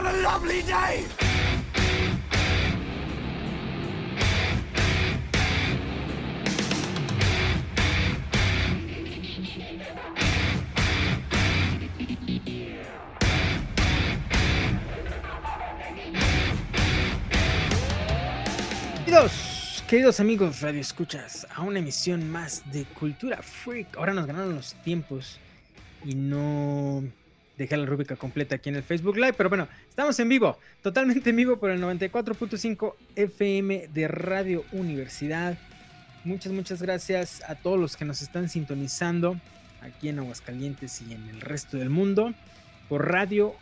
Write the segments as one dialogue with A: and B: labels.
A: Lovely day!
B: Queridos, queridos amigos Radio Escuchas, a una emisión más de Cultura Freak. Ahora nos ganaron los tiempos y no dejé la rúbrica completa aquí en el Facebook Live, pero bueno, estamos en vivo, totalmente en vivo por el 94.5 FM de Radio Universidad. Muchas, muchas gracias a todos los que nos están sintonizando aquí en Aguascalientes y en el resto del mundo por radio.uaa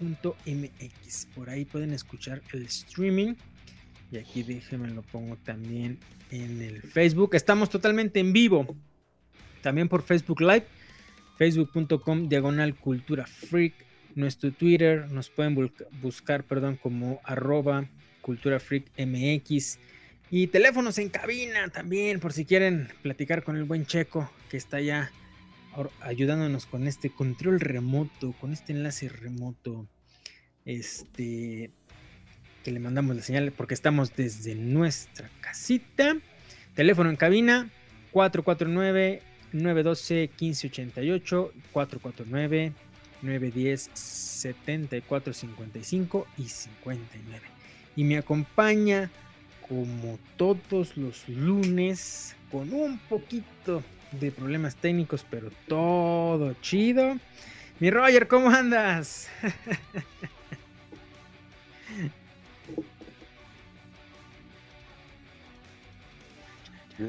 B: .mx. Por ahí pueden escuchar el streaming. Y aquí déjenme lo pongo también en el Facebook. Estamos totalmente en vivo. También por Facebook Live. Facebook.com diagonal cultura freak. Nuestro Twitter nos pueden buscar, perdón, como arroba cultura freak mx. Y teléfonos en cabina también, por si quieren platicar con el buen Checo que está ya ayudándonos con este control remoto, con este enlace remoto, este, que le mandamos la señal porque estamos desde nuestra casita. Teléfono en cabina 449 912 1588 449 910 7455 y 59. Y me acompaña como todos los lunes con un poquito de problemas técnicos, pero todo chido. Mi Roger, ¿cómo andas?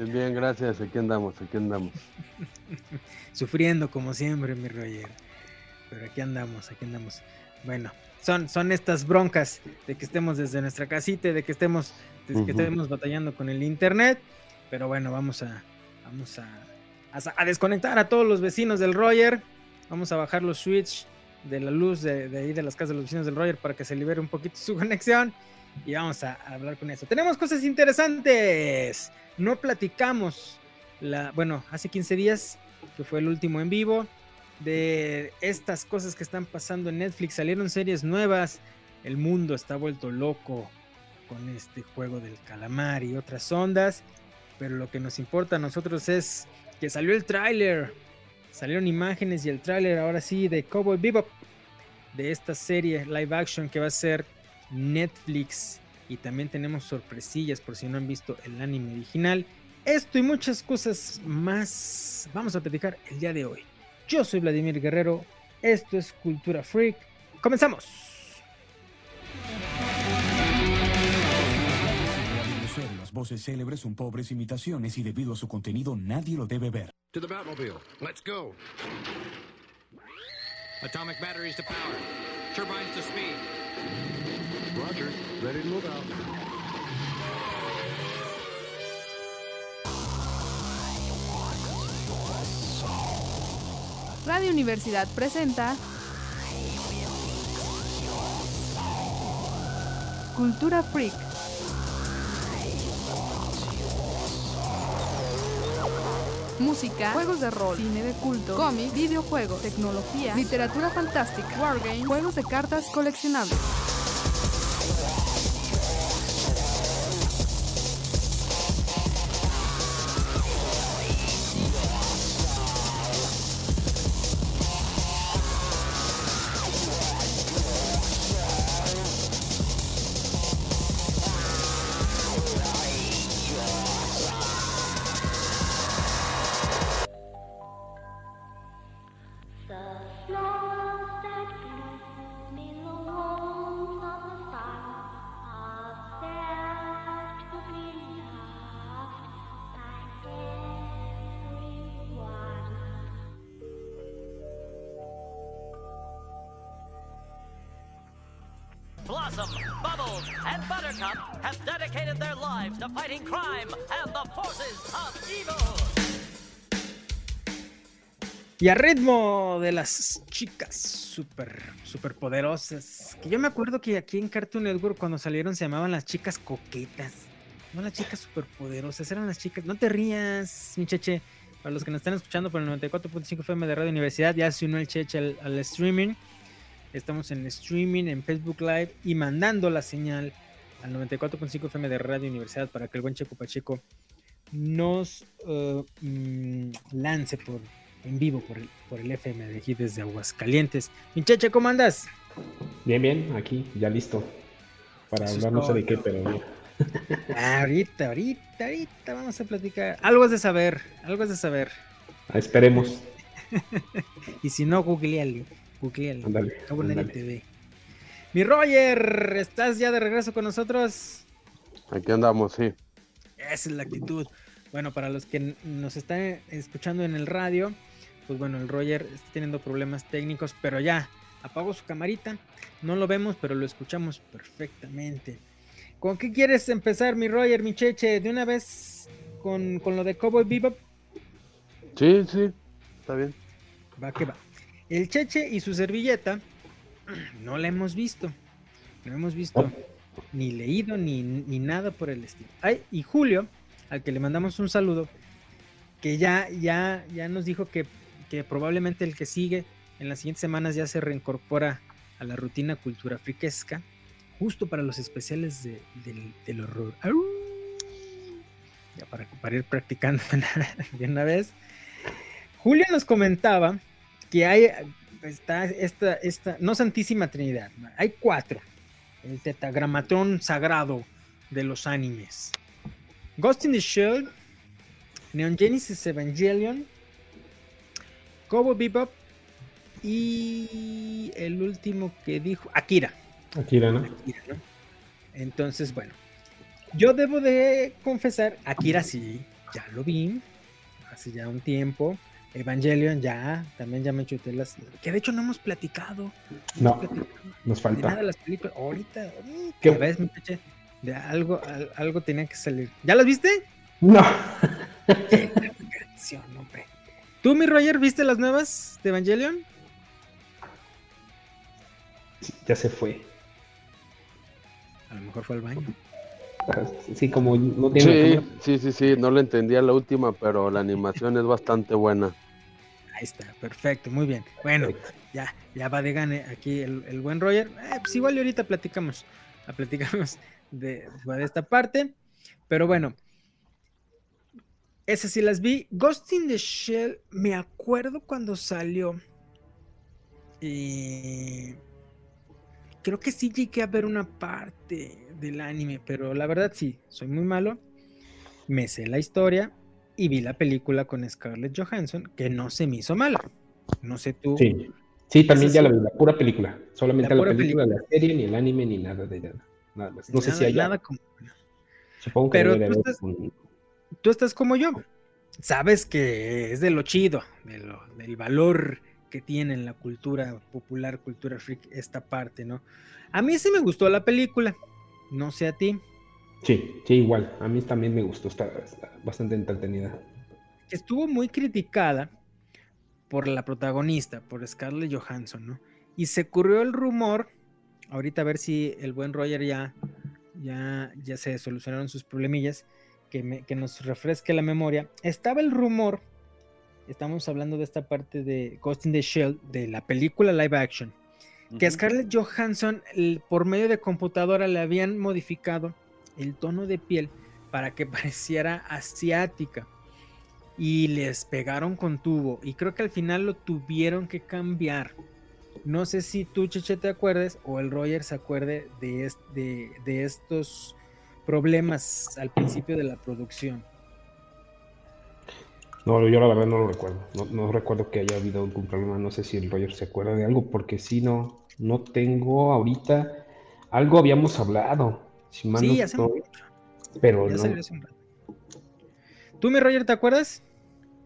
C: Bien, bien, gracias. Aquí andamos, aquí andamos.
B: Sufriendo como siempre, mi Roger. Pero aquí andamos, aquí andamos. Bueno, son, son estas broncas de que estemos desde nuestra casita, de que estemos, de que estemos batallando con el internet. Pero bueno, vamos a, vamos a a, desconectar a todos los vecinos del Roger. Vamos a bajar los switch de la luz de, ahí de las casas de los vecinos del Roger para que se libere un poquito su conexión. Y vamos a, hablar con eso. Tenemos cosas interesantes. No platicamos, la, bueno, hace 15 días, que fue el último en vivo, de estas cosas que están pasando en Netflix. Salieron series nuevas. El mundo está vuelto loco con este juego del calamar y otras ondas. Pero lo que nos importa a nosotros es que salió el tráiler. Salieron imágenes y el tráiler ahora sí de Cowboy Bebop. De esta serie live action que va a ser Netflix. Y también tenemos sorpresillas por si no han visto el anime original. Esto y muchas cosas más vamos a platicar el día de hoy. Yo soy Vladimir Guerrero. Esto es Cultura Freak. Comenzamos.
D: voces célebres son pobres imitaciones y debido a su contenido nadie lo debe ver.
E: To the Batmobile. Let's go. Atomic batteries to power. Turbines to speed.
C: Roger. Ready to move out.
F: Radio Universidad presenta Cultura Freak. música, juegos de rol, cine de culto, cómics, videojuegos, tecnología, literatura fantástica, wargames, juegos de cartas coleccionables.
B: Y a ritmo de las chicas super, super poderosas. Que yo me acuerdo que aquí en Cartoon Network cuando salieron se llamaban las chicas coquetas. No las chicas super poderosas, eran las chicas. No te rías, mi cheche. Para los que nos están escuchando por el 94.5 FM de Radio Universidad, ya se unió el cheche al, streaming. Estamos en streaming, en Facebook Live y mandando la señal al 94.5 FM de Radio Universidad para que el buen Checo Pacheco nos uh, mm, lance por en vivo por el, por el FM de aquí desde Aguascalientes. Mincheche, ¿cómo andas?
A: Bien, bien, aquí, ya listo. Para
B: Eso
A: hablar no sé de qué, pero bien.
B: Ah, ahorita, ahorita, ahorita vamos a platicar. Algo es de saber, algo es de saber.
A: Ah, esperemos.
B: Y si no, googleale, googleale.
A: Ándale, ándale.
B: TV. Mi Roger, ¿estás ya de regreso con nosotros?
C: Aquí andamos, sí.
B: Esa es la actitud. Bueno, para los que nos están escuchando en el radio, pues bueno, el Roger está teniendo problemas técnicos, pero ya apagó su camarita. No lo vemos, pero lo escuchamos perfectamente. ¿Con qué quieres empezar, mi Roger, mi Cheche? ¿De una vez con, con lo de Cowboy Bebop?
C: Sí, sí, está bien.
B: Va que va. El Cheche y su servilleta no la hemos visto. No hemos visto
A: Oh.
B: ni leído ni, ni nada por el estilo. Ay, y Julio, al que le mandamos un saludo, que ya, ya, ya nos dijo que, que probablemente el que sigue en las siguientes semanas ya se reincorpora a la rutina cultura friquesca, justo para los especiales de- del, horror. Ya para, para ir practicando de una vez. Julio nos comentaba que hay esta, esta, no Santísima Trinidad, hay cuatro. El tetagramatón sagrado de los animes. Ghost in the Shell, Neon Genesis Evangelion, Kobo Bebop y el último que dijo, Akira.
A: Akira, ¿no?
B: Akira, ¿no? Entonces, bueno, yo debo de confesar, Akira sí, ya lo vi, hace ya un tiempo. Evangelion ya, también ya me chuté las... Que de hecho no hemos platicado.
A: No,
B: hemos platicado
A: nos
B: de nada
A: falta.
B: de las películas. Ahorita, ahorita,
A: ¿Qué?
B: ves, peche? De algo, al- algo tenía que salir. ¿Ya las viste?
A: No.
B: Qué canción, hombre. ¿Tú, mi Roger, viste las nuevas de Evangelion?
A: Ya se fue.
B: A lo mejor fue al baño.
A: Sí, como no tiene
C: Sí, sí, sí, sí, no le entendía la última, pero la animación es bastante buena.
B: Ahí está, perfecto, muy bien. Bueno, ya, ya va de gane aquí el, el buen Roger. Eh, pues igual y ahorita platicamos, a platicamos de, de esta parte. Pero bueno, esas sí las vi. Ghost in the Shell, me acuerdo cuando salió. Y creo que sí llegué a ver una parte del anime, pero la verdad sí, soy muy malo. Me sé la historia y vi la película con Scarlett Johansson, que no se me hizo mala. No sé tú.
A: Sí. Sí, también ya la vi, la pura película. Solamente
B: La
A: la,
B: pura
A: película, la serie, ni el anime, ni nada de nada. Nada más. No sé si hay
B: nada como-
A: Supongo que
B: Pero tú estás- Tú estás como yo. Sabes que es de lo chido, de lo- del valor que tiene en la cultura popular, cultura freak, esta parte, ¿no? A mí sí me gustó la película. No sé a ti.
A: Sí, sí, igual. A mí también me gustó. Está, está bastante entretenida.
B: estuvo muy criticada por la protagonista, por Scarlett Johansson, ¿no? Y se corrió el rumor, ahorita a ver si el buen Roger ya, ya, ya se solucionaron sus problemillas, que, me- que nos refresque la memoria. Estaba el rumor, estamos hablando de esta parte de Ghost in the Shell, de la película live action, que a Scarlett Johansson el- por medio de computadora le habían modificado el tono de piel para que pareciera asiática y les pegaron con tubo y creo que al final lo tuvieron que cambiar. No sé si tú, Cheche, te acuerdes o el Roger se acuerde de, de, de estos problemas al principio de la producción.
A: No, yo la verdad no lo recuerdo. No, no recuerdo que haya habido algún problema. No sé si el Roger se acuerda de algo, porque si no, no tengo ahorita. Algo habíamos hablado. Si mal
B: Sí,
A: no
B: hace
A: estoy, pero
B: ya
A: no.
B: salió hace un rato. ¿Tú, mi Roger, te acuerdas?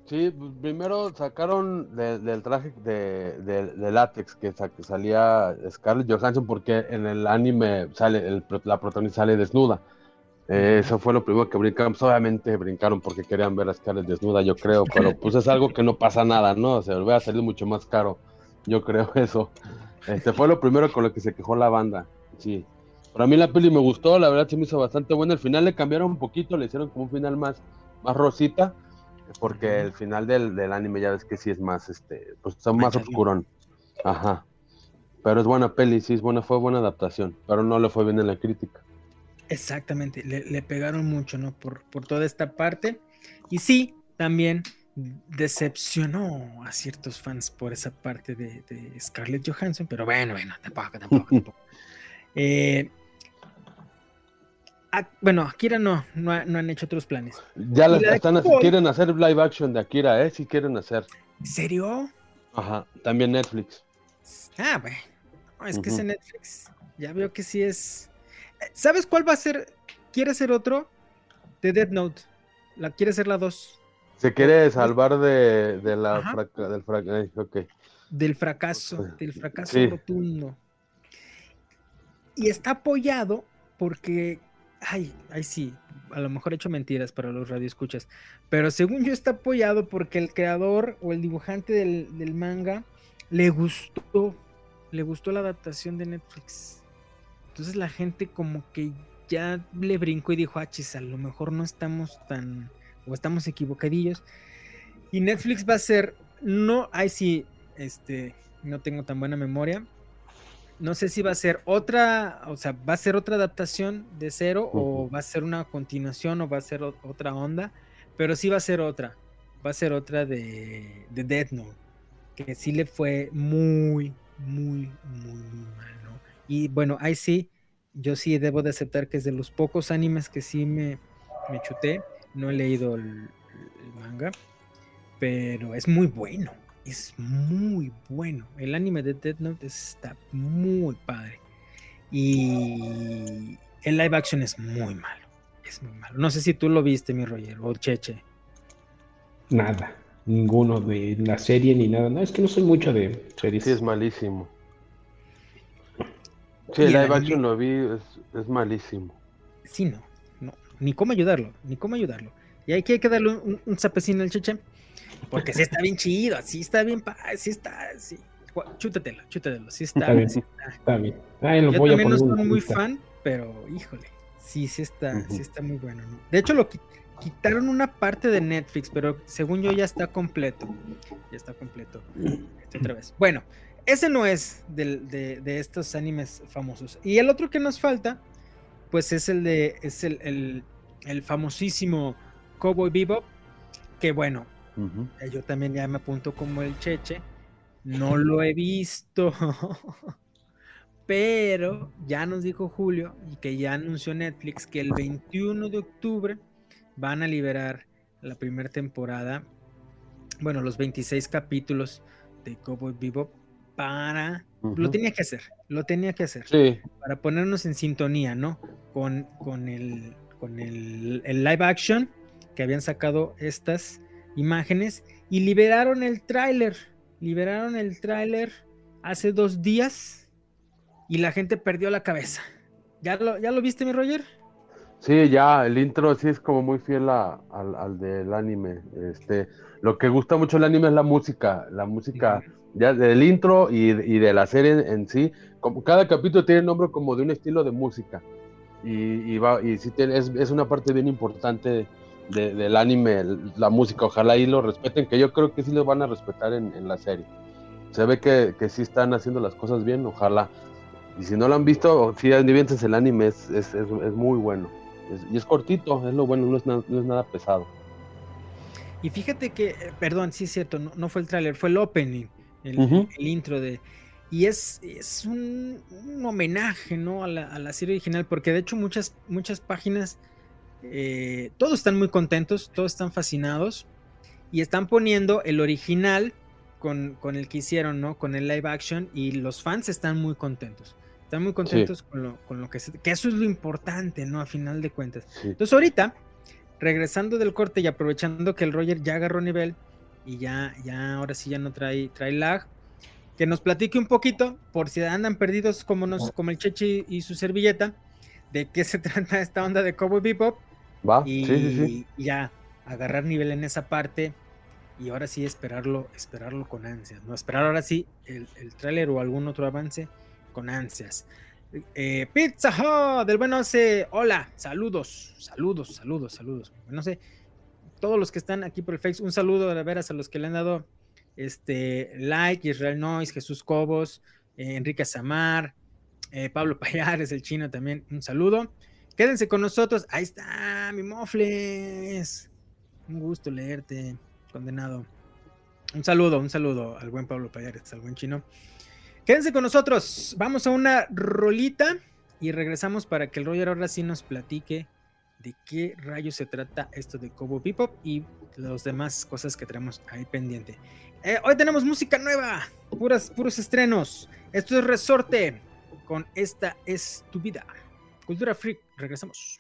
C: Sí, pues, primero sacaron de- del traje de, de- de látex que, sa- que salía Scarlett Johansson porque en el anime sale el la protagonista sale desnuda. Eh, eso fue lo primero que brincaron. Pues, obviamente brincaron porque querían ver a Scarlett desnuda, yo creo, pero pues es algo que no pasa nada, ¿no? O sea, hubiera salido mucho más caro, yo creo eso. Este fue lo primero con lo que se quejó la banda, sí. Para mí la peli me gustó, la verdad se me hizo bastante buena. El final le cambiaron un poquito, le hicieron como un final más, más rosita, porque el final del, del anime ya ves que sí es más, este, pues son más oscurón. Ajá. Pero es buena peli, sí, es buena, fue buena adaptación, pero no le fue bien en la crítica.
B: Exactamente, le, le pegaron mucho, ¿no? Por, por toda esta parte. Y sí, también decepcionó a ciertos fans por esa parte de, de Scarlett Johansson, pero bueno, bueno, tampoco, tampoco, tampoco. Eh, a- bueno, Akira no, no, ha- no han hecho otros planes.
C: Ya las
B: la
C: están,
B: Paul.
C: quieren hacer live action de Akira, ¿eh? Sí quieren hacer.
B: ¿En serio?
C: Ajá, también Netflix.
B: Ah, bueno. No, es que ese Netflix. Ya veo que sí es. ¿Sabes cuál va a ser? ¿Quiere ser otro? De Dead Note. La quiere ser la 2.
C: Se quiere salvar de, de la fraca- del fracaso. ok.
B: Del fracaso. Del fracaso
C: Sí.
B: rotundo. Y está apoyado porque. Ay, ay, sí. A lo mejor he hecho mentiras para los radioescuchas. Pero según yo está apoyado porque el creador o el dibujante del, del manga le gustó. Le gustó la adaptación de Netflix. Entonces la gente como que ya le brincó y dijo, ah, chis, a lo mejor no estamos tan, o estamos equivocadillos. Y Netflix va a ser, no, ay sí, este, no tengo tan buena memoria. No sé si va a ser otra, o sea, va a ser otra adaptación de cero o va a ser una continuación o va a ser otra onda, pero sí va a ser otra, va a ser otra de, de Death Note, que sí le fue muy, muy, muy, muy mal, ¿no? Y bueno, ahí sí, yo sí debo de aceptar que es de los pocos animes que sí me, me chuté, no he leído el, el manga, pero es muy bueno, es muy bueno. El anime de Death Note está muy padre. Y el live action es muy malo, es muy malo. No sé si tú lo viste, mi Roger, o Cheche.
A: Nada, ninguno de la serie ni nada. No, es que no soy mucho de series.
C: Sí, es malísimo. Sí,
B: Y
C: el live
B: anime-
C: action lo vi, es, es malísimo.
B: Sí, no, no, ni cómo ayudarlo, ni cómo ayudarlo. Y hay que, hay que darle un, un zapecín al Cheche, porque sí está bien chido, sí está bien, pa- sí está, sí. Chútatelo, chútatelo, sí está.
A: Está bien.
B: sí está.
A: Está bien. Ay, lo
B: Yo
A: voy a
B: también no
A: poner en
B: soy muy
A: lista.
B: fan, pero híjole, sí, sí está,
C: Ujú.
B: sí está muy bueno. ¿no? De hecho, lo qui- quitaron una parte de Netflix, pero según yo ya está completo. Ya está completo. Este, otra vez. Bueno, ese no es de, de estos animes famosos. Y el otro que nos falta, pues es el de, es el, el, el famosísimo Cowboy Bebop, que bueno, eh, Yo también ya me apunto como el Cheche. No lo he visto. Pero ya nos dijo Julio y que ya anunció Netflix que el 21 de octubre van a liberar la primera temporada. Bueno, los 26 capítulos de Cowboy Bebop para... Lo tenía que hacer, lo tenía que hacer
C: Sí,
B: para ponernos en sintonía, ¿no? Con, con, el, con el, el live action que habían sacado estas imágenes y liberaron el tráiler. Liberaron el tráiler hace dos días y la gente perdió la cabeza. ¿Ya lo, ¿Ya lo viste, mi Roger?
C: Sí, ya, el intro sí es como muy fiel a- al, al del anime. Este, lo que gusta mucho el anime es la música, la música ya del intro y, y de la serie en sí. Como cada capítulo tiene nombre como de un estilo de música. Y, y va, y sí tiene- es, es una parte bien importante de- del anime, el- la música. Ojalá ahí lo respeten, que yo creo que sí lo van a respetar en, en la serie. Se ve que, que sí están haciendo las cosas bien, ojalá. Y si no lo han visto, sí, diviértanse el anime, es, es, es muy bueno. Es- y es cortito, es lo bueno, no es, na- no es nada pesado.
B: Y fíjate que, eh, perdón, sí es cierto, no, no fue el tráiler, fue el opening, el, intro de... Y es, es un, un homenaje, ¿no? A la, a la serie original, porque de hecho muchas, muchas páginas, eh, todos están muy contentos, todos están fascinados, y están poniendo el original con, con el que hicieron, ¿no? Con el live action, y los fans están muy contentos. Están muy contentos con, lo, con lo que se... Que eso es lo importante, ¿no? A final de cuentas.
C: Sí.
B: Entonces ahorita, regresando del corte y aprovechando que el Roger ya agarró nivel y ya, ya ahora sí ya no trae, trae lag, que nos platique un poquito, por si andan perdidos como, nos, como el Chechi y su servilleta, de qué se trata esta onda de Cowboy Bebop
C: ¿Va?
B: y,
C: Sí, sí, sí.
B: y ya agarrar nivel en esa parte y ahora sí esperarlo, esperarlo con ansias, ¿no? Esperar ahora sí el, el tráiler o algún otro avance con ansias. Eh, Pizza del bueno sé, hola, saludos, saludos, saludos, saludos. No sé, todos los que están aquí por el Face, un saludo de veras a los que le han dado este like, Israel Noise, Jesús Cobos, eh, Enrique Samar, eh, Pablo Payares, el chino también, un saludo. Quédense con nosotros. Ahí está, mi mofles. Un gusto leerte, condenado. Un saludo, un saludo al buen Pablo Payares, al buen chino. Quédense con nosotros. Vamos a una rolita y regresamos para que el Roger ahora sí nos platique de qué rayos se trata esto de Cobo Bebop y las demás cosas que tenemos ahí pendiente. Eh, hoy tenemos música nueva, puras, puros estrenos. Esto es Resorte con Esta es tu vida. Cultura Freak, regresamos.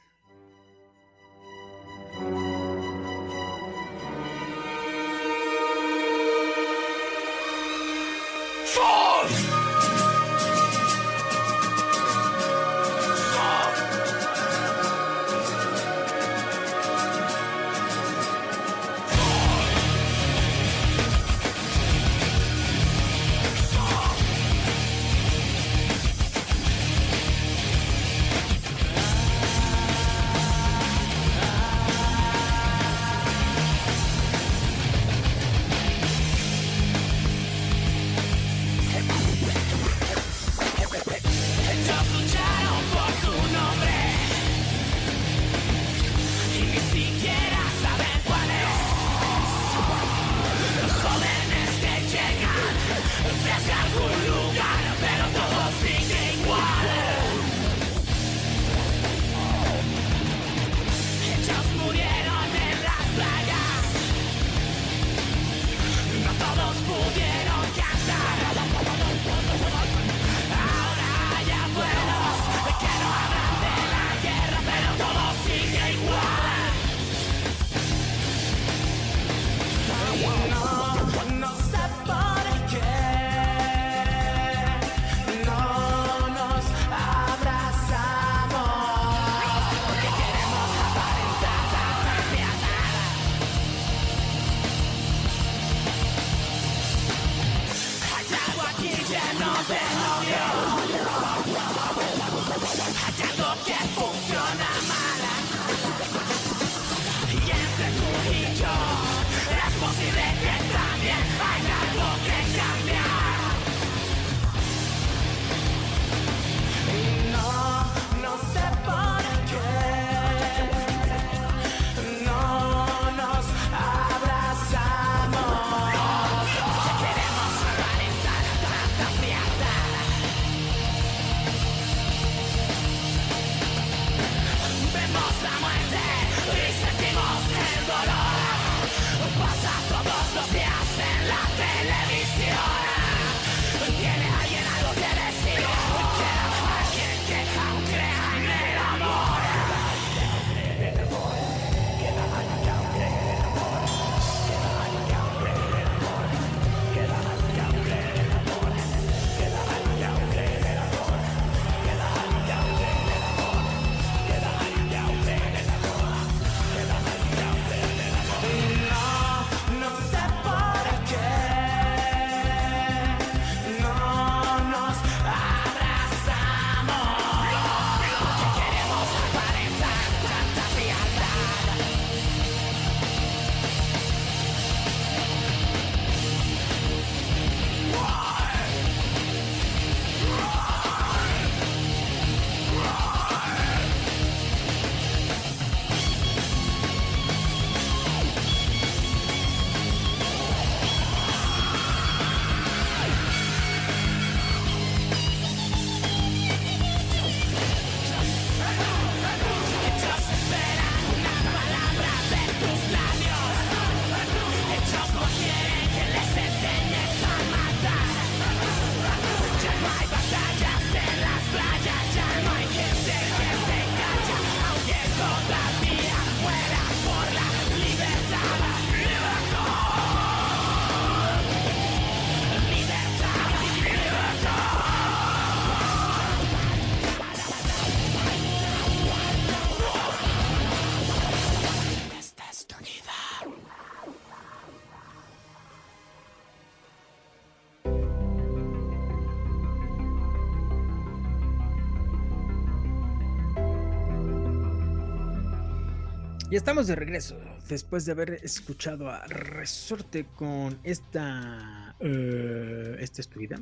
B: Y estamos de regreso después de haber escuchado a Resorte con esta. Uh, esta es tu vida.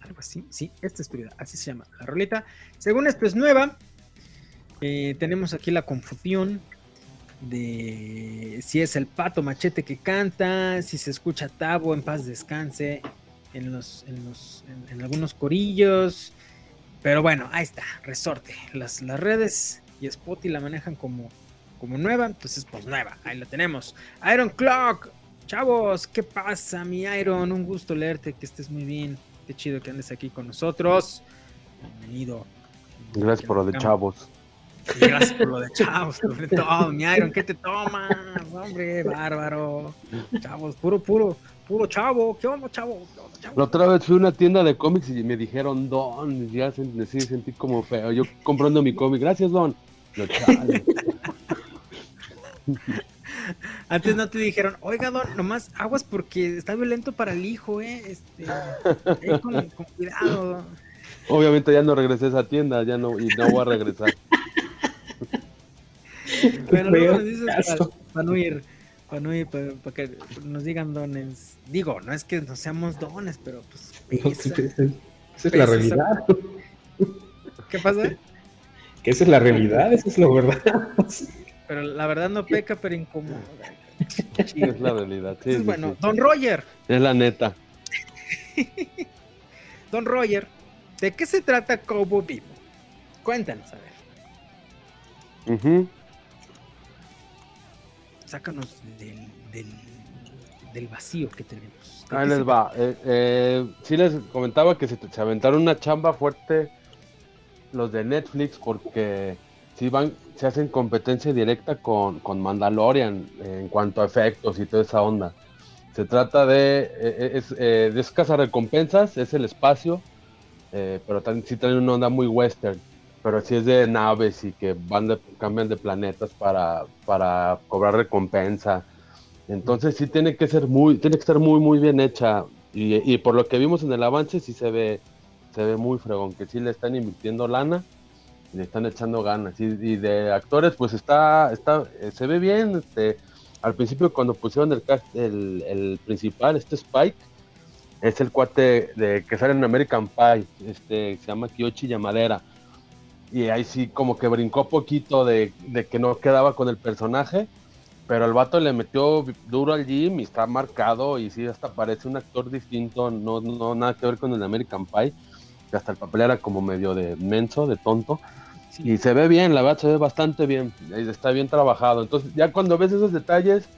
B: Algo así. Sí, esta es tu vida. Así se llama la rolita. Según esto es nueva. Eh, tenemos aquí la confusión de si es el pato machete que canta, si se escucha Tabo en paz descanse en los, en los, en, algunos corillos. Pero bueno, ahí está, resorte. Las, las redes y Spotty la manejan como, como nueva, entonces pues nueva, ahí la tenemos. Iron Clock, chavos, ¿qué pasa mi Iron? Un gusto leerte, que estés muy bien. Qué chido que andes aquí con nosotros. Bienvenido.
C: Gracias por lo de chavos.
B: Y gracias por lo de chavos, sobre todo, mi Iron, ¿qué te tomas? Hombre, bárbaro. Chavos, puro, puro, puro chavo. ¿Qué onda, chavo? ¿Qué onda, chavo?
C: La otra vez fui a una tienda de cómics y me dijeron Don, ya se- me sí sentí como feo. Yo comprando mi cómic, gracias Don. Lo chale.
B: Antes no te dijeron, oiga, don, nomás aguas porque está violento para el hijo, eh. Este, eh, con, con cuidado.
C: Obviamente ya no regresé a esa tienda, ya no, y no voy a regresar.
B: Bueno, luego nos dices para no ir, para no ir, para, que nos digan dones. Digo, no es que no seamos dones, pero pues
A: No, esa es- esa es la realidad.
B: ¿Qué pasa?
A: Que esa es la realidad, esa es la verdad.
B: Pero la verdad no peca, pero incomoda.
C: Es la realidad. Sí,
B: Entonces,
C: sí,
B: bueno,
C: sí.
B: don Roger,
C: Es la neta.
B: don Roger, ¿de qué se trata Cowboy Vivo? Cuéntanos, a ver.
C: Ujú.
B: Sácanos del, del, del vacío que tenemos. ¿De
C: Ahí les va. Eh, eh, sí les comentaba que se, se aventaron una chamba fuerte los de Netflix porque sí van, se hacen competencia directa con, con Mandalorian eh, en cuanto a efectos y toda esa onda. Se trata de, eh, es, eh, de escasa recompensas, es el espacio, eh, pero también sí traen una onda muy western, pero sí es de naves y que van de, cambian de planetas para, para cobrar recompensa. Entonces sí tiene que ser muy, tiene que estar muy, muy bien hecha. Y, y por lo que vimos en el avance, sí se ve, se ve muy fregón, que sí le están invirtiendo lana, le están echando ganas. Y, de actores, pues está, está, eh, se ve bien. Este, al principio cuando pusieron el el, el principal, este Spike, es el cuate de que sale en American Pie, este, se llama Kiyoshi Yamadera. Y ahí sí como que brincó poquito de, de que no quedaba con el personaje. Pero el vato le metió duro al gym y está marcado y sí, hasta parece un actor distinto, no, no nada que ver con el American Pie, que hasta el papel era como medio de menso, de tonto. Y se ve bien, la verdad se ve bastante bien, está bien trabajado. Entonces ya cuando ves esos detalles,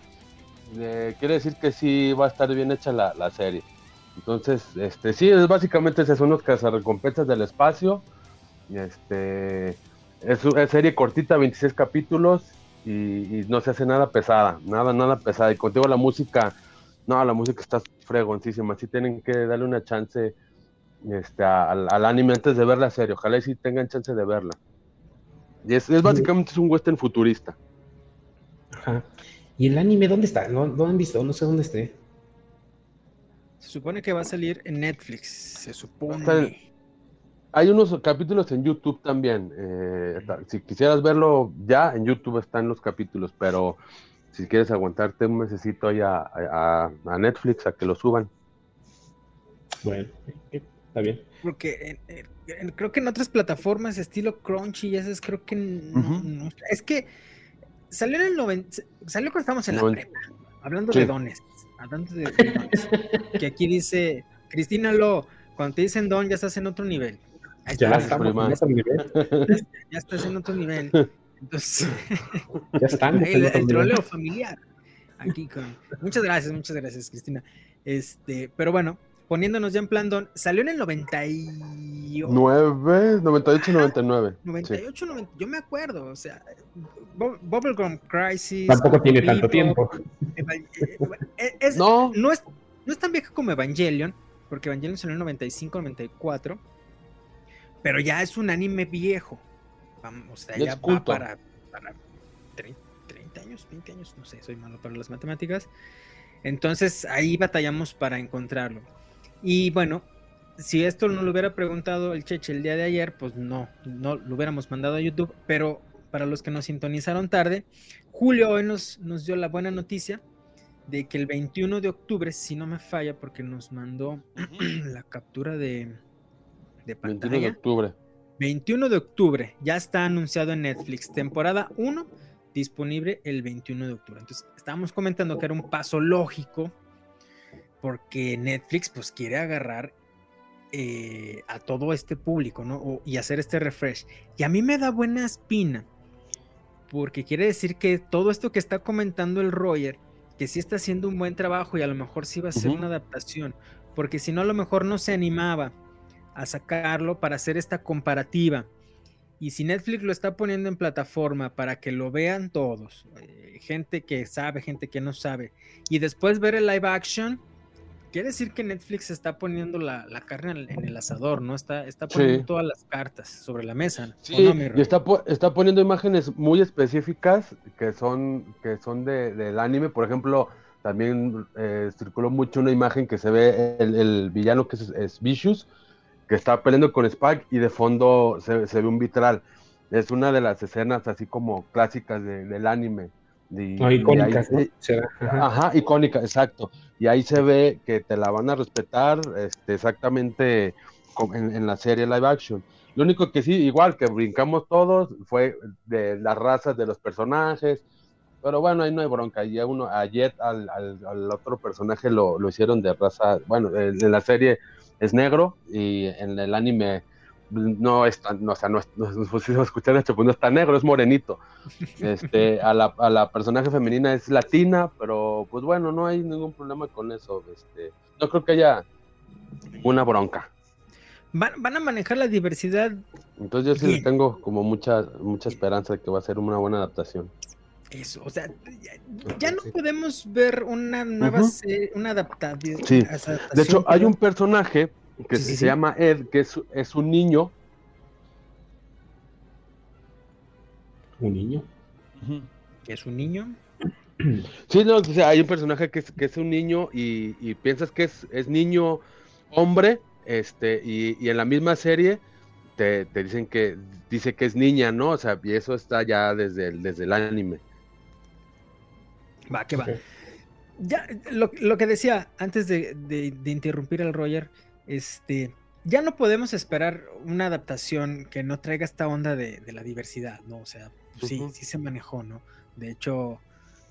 C: eh, quiere decir que sí va a estar bien hecha la, la serie. Entonces, este, sí, es básicamente esos son los cazarrecompensas del espacio. Este, es una serie cortita, 26 capítulos, y, no se hace nada pesada, nada, nada pesada. Y contigo la música, no, la música está fregoncísima, sí tienen que darle una chance este, al, al anime antes de ver la serie, ojalá y sí tengan chance de verla. Y es, es básicamente es un western futurista.
A: Ajá. ¿Y el anime dónde está? No, no han visto, no sé dónde esté.
B: Se supone que va a salir en Netflix. Se supone.
C: Está en- Hay unos capítulos en YouTube también. eh, si quisieras verlo ya, en YouTube están los capítulos, pero si quieres aguantarte un mesecito ahí a, a- a Netflix a que lo suban.
A: Bueno, está bien.
B: Porque en- creo que en otras plataformas, estilo Crunchy, y esas creo que no,
C: Ujú.
B: no- Es que salió en el 90. Salió cuando estábamos en la prepa. Hablando
C: Sí.
B: de dones. Hablando de, de dones. que aquí dice Cristina Lo. Cuando te dicen don, ya estás en otro nivel. Ahí
A: Ya
B: está,
A: estamos en otro nivel.
B: ya estás en otro nivel. Entonces.
A: Ya estamos en
B: el,
A: otro
B: el troleo familiar. Aquí con. Muchas gracias, muchas gracias, Cristina. Este, pero bueno, poniéndonos ya en plan don, salió en el 98,
C: 9, 98, 99. Sí.
B: 98, 90, yo me acuerdo, o sea, Bu- Bubblegum Crisis.
A: Tampoco tiene
B: Bebop,
A: tanto tiempo.
B: Eh, es- no.
C: No,
B: es, no es tan vieja como Evangelion, porque Evangelion salió en 95, 94, pero ya es un anime viejo. Vamos, o sea,
C: Ya
B: ya
C: es
B: va para, para 30, 30 años, 20 años, no sé, soy malo para las matemáticas. Entonces ahí batallamos para encontrarlo. Y bueno, si esto no lo hubiera preguntado el Cheche el día de ayer, pues no, no lo hubiéramos mandado a YouTube, pero para los que nos sintonizaron tarde, Julio hoy nos, nos dio la buena noticia de que el 21 de octubre, si no me falla, porque nos mandó la captura de, de
C: 21 de
B: pantalla.
C: octubre.
B: 21 de octubre, ya está anunciado en Netflix. Temporada 1 disponible el 21 de octubre. Entonces, estábamos comentando que era un paso lógico porque Netflix pues quiere agarrar eh, a todo este público, ¿no? O- y hacer este refresh. Y a mí me da buena espina porque quiere decir que todo esto que está comentando el Roger, que sí está haciendo un buen trabajo y a lo mejor sí va a ser una adaptación, porque si no a lo mejor no se animaba a sacarlo para hacer esta comparativa. Y si Netflix lo está poniendo en plataforma para que lo vean todos, eh, gente que sabe, gente que no sabe, y después ver el live action, quiere decir que Netflix está poniendo la, la carne en el, asador, ¿no? Está, está poniendo
C: Sí.
B: todas las cartas sobre la mesa. ¿o
C: Sí,
B: no,
C: y está, po- está poniendo imágenes muy específicas que son, que son de, del anime. Por ejemplo, también eh, circuló mucho una imagen que se ve el, el villano que es, es Vicious, que está peleando con Spike y de fondo se, se ve un vitral. Es una de las escenas así como clásicas de- del anime. Y-
A: No,
C: y ahí-
A: ¿no? Ajá.
C: Ajá, icónica, exacto. Y ahí se ve que te la van a respetar este, exactamente en, en la serie live action. Lo único que sí, igual que brincamos todos, fue de las razas de los personajes. Pero bueno, ahí no hay bronca. Y a, uno, a Jet, al, al- al otro personaje, lo, lo hicieron de raza. Bueno, en, en la serie es negro y en el anime no es tan. No, o sea, no es. No, no, si escuchan esto, pues no está negro, es morenito. Este, a la, a la personaje femenina es latina, pero pues bueno, no hay ningún problema con eso. Este, no creo que haya una bronca.
B: Van, van a manejar la diversidad
C: Entonces yo sí
B: Bien.
C: le tengo como mucha, mucha esperanza de que va a ser una buena adaptación.
B: Eso, o sea, ya, ya no podemos ver una nueva serie, una adaptación.
C: Sí. De hecho, hay un personaje que
B: Sí,
C: se,
B: sí,
C: se
B: sí.
C: llama Ed, que es, es un niño.
A: Un niño.
B: es un niño.
C: Sí, no, o sea, hay un personaje que es, que es un niño y, y piensas que es, es niño hombre, este, y, y en la misma serie te, te dicen que dice que es niña, ¿no? O sea, y eso está ya desde el, desde el anime.
B: Va, que va. Ya, lo, lo que decía antes de, de- de interrumpir al Roger, este, ya no podemos esperar una adaptación que no traiga esta onda de, de la diversidad, ¿no? O sea, pues sí, sí se manejó, ¿no? De hecho,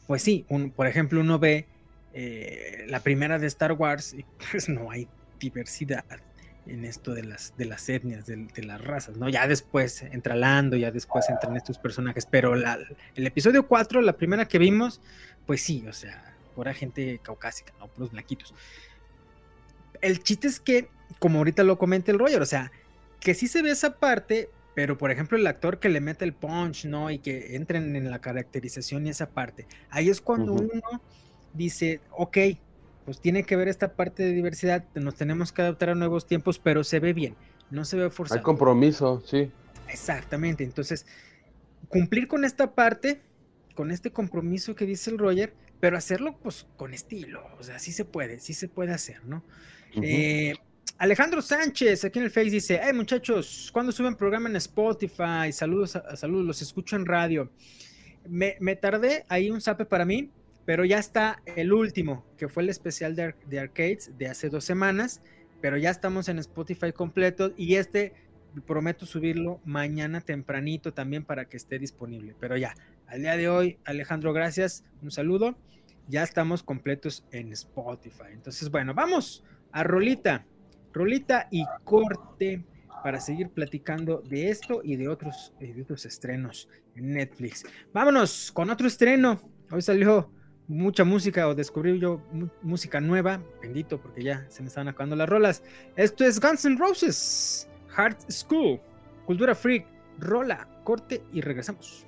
B: pues sí, un, por ejemplo, uno ve eh, la primera de Star Wars y pues no hay diversidad en esto de las, de las etnias, de, de las razas, ¿no? Ya después entra Lando, ya después entran estos personajes, pero la- el episodio 4, la primera que vimos, pues sí, o sea, pura gente caucásica, ¿no? Puros blanquitos. El chiste es que, como ahorita lo comenta el Roger, o sea, que sí se ve esa parte, pero por ejemplo el actor que le mete el punch, ¿no? Y que entren en la caracterización y esa parte. Ahí es cuando uno dice, ok, pues tiene que ver esta parte de diversidad, nos tenemos que adaptar a nuevos tiempos, pero se ve bien, no se ve
C: Hay
B: forzado.
C: compromiso, sí.
B: Exactamente, entonces cumplir con esta parte, con este compromiso que dice el Roger, pero hacerlo pues con estilo, o sea, sí se puede, sí se puede hacer, ¿no? Eh, Alejandro Sánchez, aquí en el Face dice, hey muchachos, ¿cuándo suben programa en Spotify? Saludos, saludos, los escucho en radio. Me, tardé ahí un zape para mí, pero ya está el último, que fue el especial de Arcades de hace dos semanas, pero ya estamos en Spotify completo y este prometo subirlo mañana tempranito también para que esté disponible. Pero ya, al día de hoy, Alejandro, gracias, un saludo. Ya estamos completos en Spotify. Entonces, bueno, vamos a Rolita, Rolita y corte para seguir platicando de esto y de otros, y de otros estrenos en Netflix. Vámonos con otro estreno. Hoy salió mucha música o descubrí yo música nueva. Bendito, porque ya se me estaban acabando las rolas. Esto es Guns N' Roses, Hard School, Cultura Freak, Rola, corte y regresamos.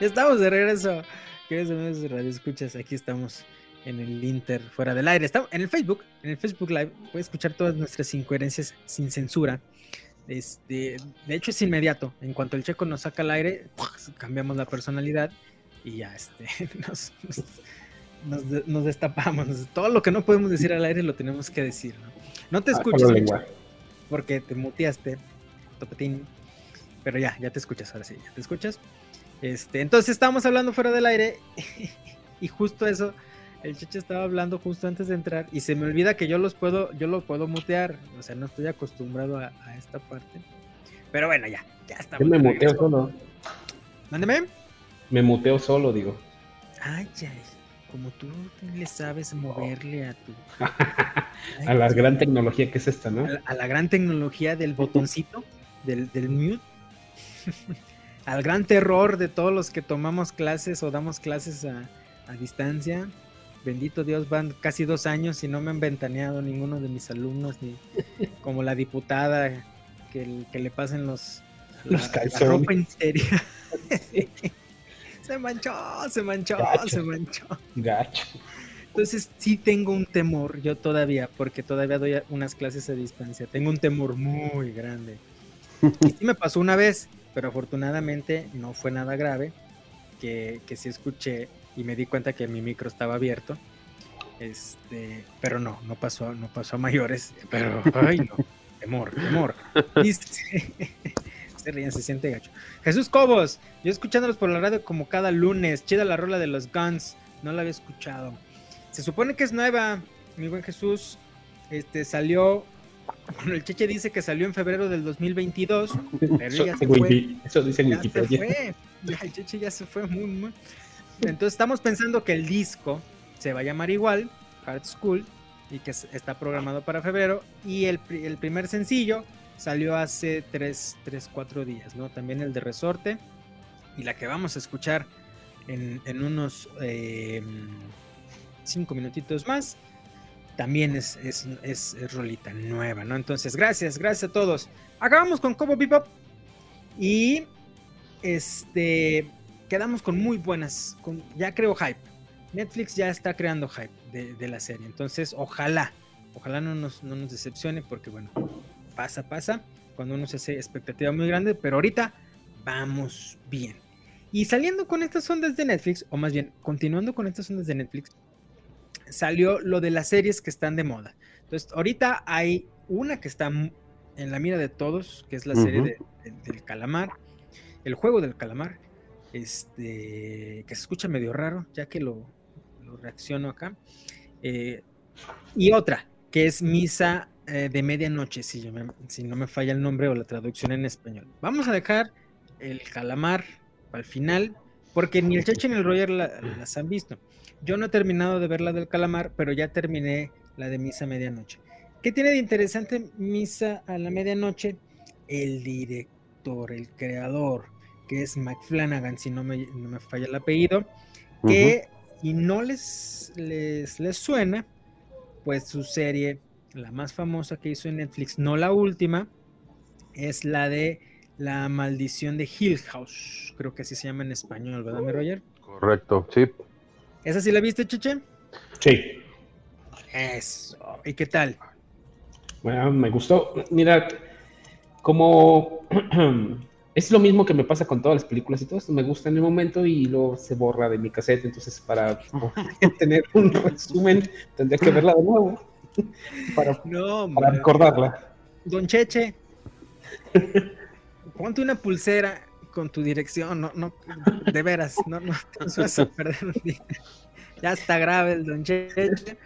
B: Estamos de regreso. Queridos amigos de Radio Escuchas, aquí estamos en el Inter fuera del aire. Estamos en el Facebook, en el Facebook Live. Puedes escuchar todas nuestras incoherencias sin censura. Este, de hecho, es inmediato. En cuanto el checo nos saca al aire, pues, cambiamos la personalidad y ya este, nos, nos, nos de- nos destapamos. Todo lo que no podemos decir al aire lo tenemos que decir. No, no te
A: Ah,
B: checo, porque te muteaste, topetín. Pero ya, ya te escuchas, ahora sí, ya te escuchas. Este, entonces estábamos hablando fuera del aire y justo eso, el Cheche estaba hablando justo antes de entrar y se me olvida que yo los puedo, yo lo puedo mutear, o sea, no estoy acostumbrado a, a esta parte. Pero bueno, ya, ya está.
A: Yo me muteo solo.
B: Mándeme.
A: Me muteo solo, digo.
B: Ay, ay, como tú le sabes moverle a tu...
A: A la gran tecnología que es esta, ¿no?
B: a la, a la gran tecnología del botoncito, del, del mute, al gran terror de todos los que tomamos clases o damos clases a, a distancia. Bendito Dios, van casi dos años y no me han ventaneado ninguno de mis alumnos, ni como la diputada que, que le pasen los,
A: Los
B: la- ropa interior. se manchó, se manchó,
A: Gacho.
B: se manchó.
A: Gacho.
B: Entonces sí tengo un temor, yo todavía, porque todavía doy unas clases a distancia, tengo un temor muy grande. Y sí me pasó una vez, pero afortunadamente no fue nada grave, que, que sí escuché y me di cuenta que mi micro estaba abierto. Este, pero no, no pasó, no pasó a mayores, pero ay no, temor, temor. Dice- se ríen, se siente gacho. Jesús Cobos, yo escuchándolos por la radio como cada lunes, chida la rola de los Guns, no la había escuchado. Se supone que es nueva, mi buen Jesús. Este salió. Bueno, el Cheche dice que salió en febrero del 2022. Pero
A: Eso,
B: ya se
A: dice
B: fue.
A: Eso dice
B: Ya se
A: Wikipedia.
B: fue. Ya, el Cheche ya se fue muy, muy. Entonces estamos pensando que el disco se va a llamar igual, Hard School, y que es- está programado para febrero. Y el, el primer sencillo salió hace 3, 3, 4 días, ¿no? También el de Resorte. Y la que vamos a escuchar en, en unos 5 minutitos más. También es, es, es- es rolita nueva, ¿no? Entonces, gracias, gracias a todos. Acabamos con Cobo Bebop. Y este quedamos con muy buenas. Con, ya creo hype. Netflix ya está creando hype de, de la serie. Entonces, ojalá, ojalá no nos, no nos decepcione, porque bueno, pasa, pasa. Cuando uno se hace expectativa muy grande, pero ahorita vamos bien. Y saliendo con estas ondas de Netflix, o más bien, continuando con estas ondas de Netflix, salió lo de las series que están de moda. Entonces, ahorita hay una que está en la mira de todos, que es la serie de- del calamar, el juego del calamar, este, que se escucha medio raro, ya que lo, lo reacciono acá. Eh, y otra, que es Misa eh, de Medianoche, si, yo si no me falla el nombre o la traducción en español. Vamos a dejar el calamar al final, porque ni el Cheche ni el Roger la- las han visto. Yo no he terminado de ver la del calamar, pero ya terminé la de Misa a Medianoche. ¿Qué tiene de interesante Misa a la Medianoche? El director, el creador, que es Mike Flanagan, si no me, no me falla el apellido, que si no les, les, les suena, pues su serie, la más famosa que hizo en Netflix, no la última, es la de La maldición de Hill House. Creo que así se llama en español, ¿verdad, mi Roger?
C: Correcto, sí.
B: ¿Esa sí la viste, Cheche?
A: Sí.
B: Eso. ¿Y qué tal?
A: Bueno, me gustó. Mira, como es lo mismo que me pasa con todas las películas y todo esto, me gusta en el momento y luego se borra de mi cassette. Entonces, para tener un resumen, tendría que verla de nuevo para,
B: No,
A: para
B: hombre.
A: recordarla.
B: Don Cheche, ponte una pulsera con tu dirección, no, no, de veras, no, no te vas a perder un día. Ya está grave el Don Cheche,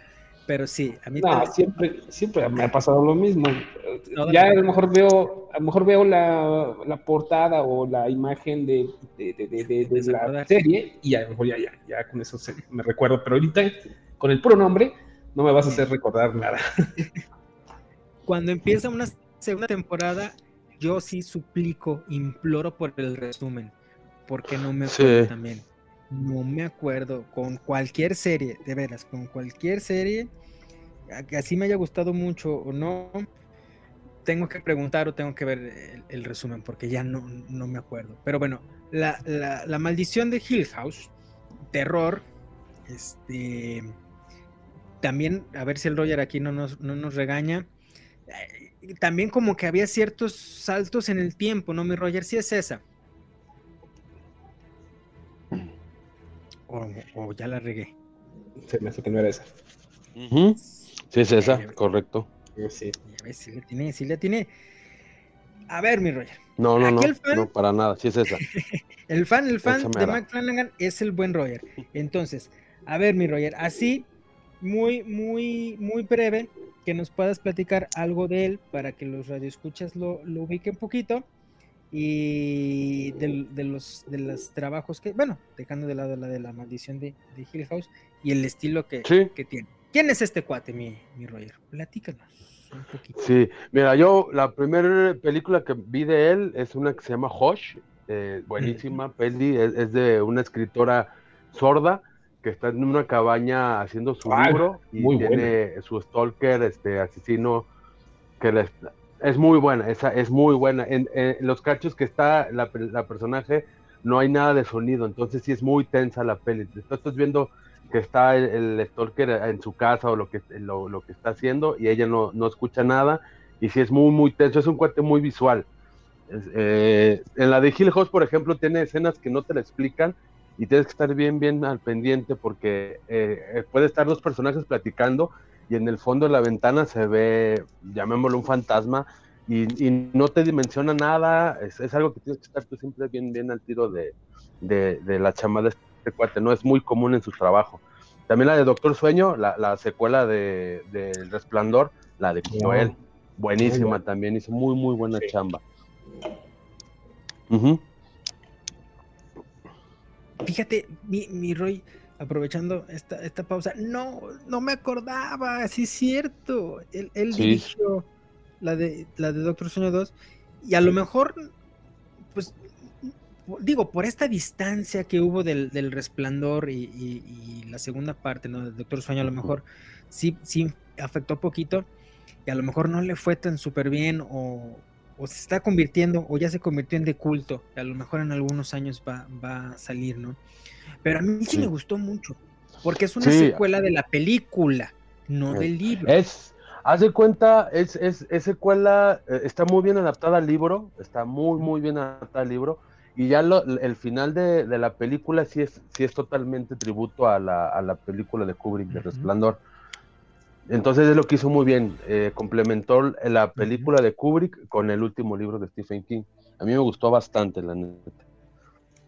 B: pero sí, a mí
A: No,
B: también-
A: siempre, siempre me ha pasado lo mismo.
B: No,
A: Ya a
B: no.
A: lo mejor veo, a lo mejor veo la, la portada o la imagen de, de, de- de- de- de la serie y a lo mejor ya, ya, ya con eso se- me recuerdo. Pero ahorita, con el puro nombre, no me vas a hacer recordar nada.
B: cuando empieza una segunda temporada, yo sí suplico, imploro por el resumen, porque no me acuerdo
C: Sí.
B: también. No me acuerdo con cualquier serie, de veras, con cualquier serie, que así me haya gustado mucho o no, tengo que preguntar o tengo que ver el, resumen, porque ya no, no me acuerdo. Pero bueno, la, la- la maldición de Hill House, terror, este, también, a ver si el Roger aquí no nos, no nos regaña. eh, También como que había ciertos saltos en el tiempo, ¿no, mi Roger? Sí es esa. O, o ya la regué.
A: Se me hace que no era esa.
C: Ujú. Sí, es esa,
B: Eh,
C: correcto.
A: Sí.
B: Ya ves, sí le tiene, sí le tiene. A ver, mi Roger.
C: No, no, no,
B: fan-
C: no, para nada, sí es esa.
B: El fan, el fan de. Mike Flanagan es el buen Roger. Entonces, a ver, mi Roger, así, muy, muy, muy breve, que nos puedas platicar algo de él para que los radioescuchas lo, lo ubiquen poquito y del- de, los, de los trabajos que, bueno, dejando de lado la de la maldición de, de Hill House y el estilo que,
C: Sí.
B: que tiene. ¿Quién es este cuate, mi, mi Roger? Platícanos un poquito.
C: Sí, mira, yo la primera película que vi de él es una que se llama Hush, eh, buenísima peli, es, es de una escritora sorda que está en una cabaña haciendo su
A: Ah,
C: libro y
A: muy
C: tiene su stalker, este asesino que les- es muy buena, esa es muy buena. En, los cachos que está la, la personaje no hay nada de sonido, entonces sí es muy tensa la peli. Tú estás viendo que está el, el stalker en su casa o lo que, lo, lo que está haciendo y ella no, no escucha nada y sí es muy, muy tenso, es un cuate muy visual. Eh, en la de Hill House, por ejemplo, tiene escenas que no te la explican y tienes que estar bien, bien al pendiente porque eh, eh, puede estar dos personajes platicando y en el fondo de la ventana se ve, llamémoslo un fantasma y, y no te dimensiona nada, es, es algo que tienes que estar tú siempre bien, bien al tiro de, de, de la chama de este cuate, no es muy común en su trabajo. También la de Doctor Sueño, la, la secuela de, de El Resplandor, la de
A: No.
C: Joel, buenísima
A: bueno.
C: también, hizo muy, muy buena
A: Sí.
C: chamba.
B: Fíjate, mi, mi Roy, aprovechando esta, esta pausa, no, no me acordaba, sí es cierto. Él, él
C: Sí.
B: dirigió la de la de Doctor Sueño 2, y a lo mejor, pues, digo, por esta distancia que hubo del, del resplandor y, y- y la segunda parte, ¿no? De Doctor Sueño, a lo mejor sí, sí afectó poquito, y a lo mejor no le fue tan súper bien, o, o se está convirtiendo, o ya se convirtió en de culto, a lo mejor en algunos años va, va a salir, ¿no? Pero a mí sí,
C: Sí.
B: me gustó mucho, porque es una
C: Sí.
B: secuela de la película, no
C: Eh,
B: del libro.
C: Es, haz de cuenta, es, es, es secuela, eh, está muy bien adaptada al libro, está muy, muy bien adaptada al libro, y ya lo- el final de, de la película sí es, sí es totalmente tributo a la, a la película de Kubrick, de. Resplandor. Entonces es lo que hizo muy bien, eh, complementó la película de Kubrick con el último libro de Stephen King. A mí me gustó bastante, la neta.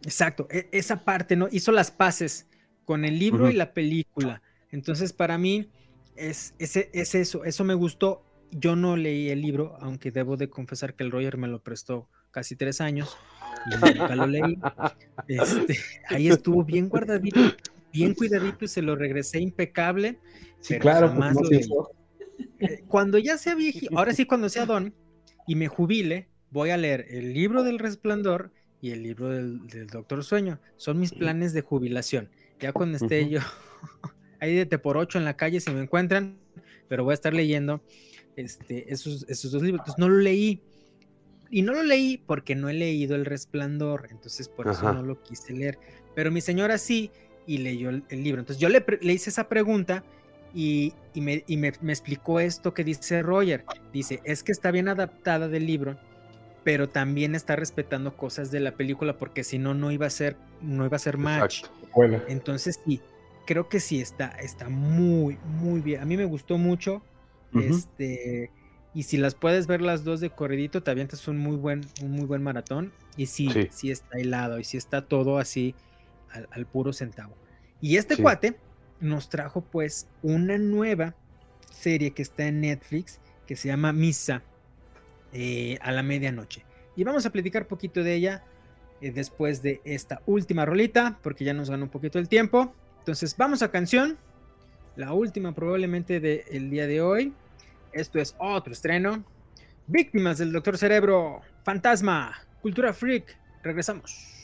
B: Exacto, e- esa parte, ¿no? Hizo las paces con el libro y la película. Entonces, para mí, es, ese, es eso, eso me gustó. Yo no leí el libro, aunque debo de confesar que el Roger me lo prestó casi tres años y nunca lo leí. Este, ahí estuvo bien guardadito, bien cuidadito y se lo regresé impecable.
A: Sí, claro, porque
B: jamás
A: no
B: lo. Eh, cuando ya sea viejito, ahora sí cuando sea don y me jubile, voy a leer el libro del resplandor y el libro del, del Doctor Sueño. Son mis planes de jubilación. Ya cuando esté
C: Ujú.
B: yo ahí de te por ocho en la calle si me encuentran, pero voy a estar leyendo este, esos, esos dos libros. Entonces no lo leí. Y no lo leí porque no he leído El Resplandor, entonces por eso
C: Ajá.
B: no lo quise leer. Pero mi señora sí y leyó el, el libro. Entonces yo le, le hice esa pregunta y, y me, y me- me explicó esto que dice Roger. Dice, es que está bien adaptada del libro, pero también está respetando cosas de la película porque si no, no iba a ser, no iba a ser match.
A: Bueno,
B: Entonces sí, creo que sí está, está muy, muy bien. A mí me gustó mucho. Este, y si las puedes ver las dos de corridito, te avientas un muy buen, un muy buen maratón. Y sí, sí,
C: Sí.
B: está hilado, y sí está todo así al, al puro centavo. Y este
C: Sí.
B: cuate nos trajo pues una nueva serie que está en Netflix que se llama Misa eh, a la medianoche. Y vamos a platicar poquito de ella eh, después de esta última rolita, porque ya nos ganó un poquito el tiempo. Entonces vamos a canción, la última probablemente del día de hoy. Esto es otro estreno.
G: Víctimas del Doctor Cerebro, Fantasma, Cultura Freak. Regresamos.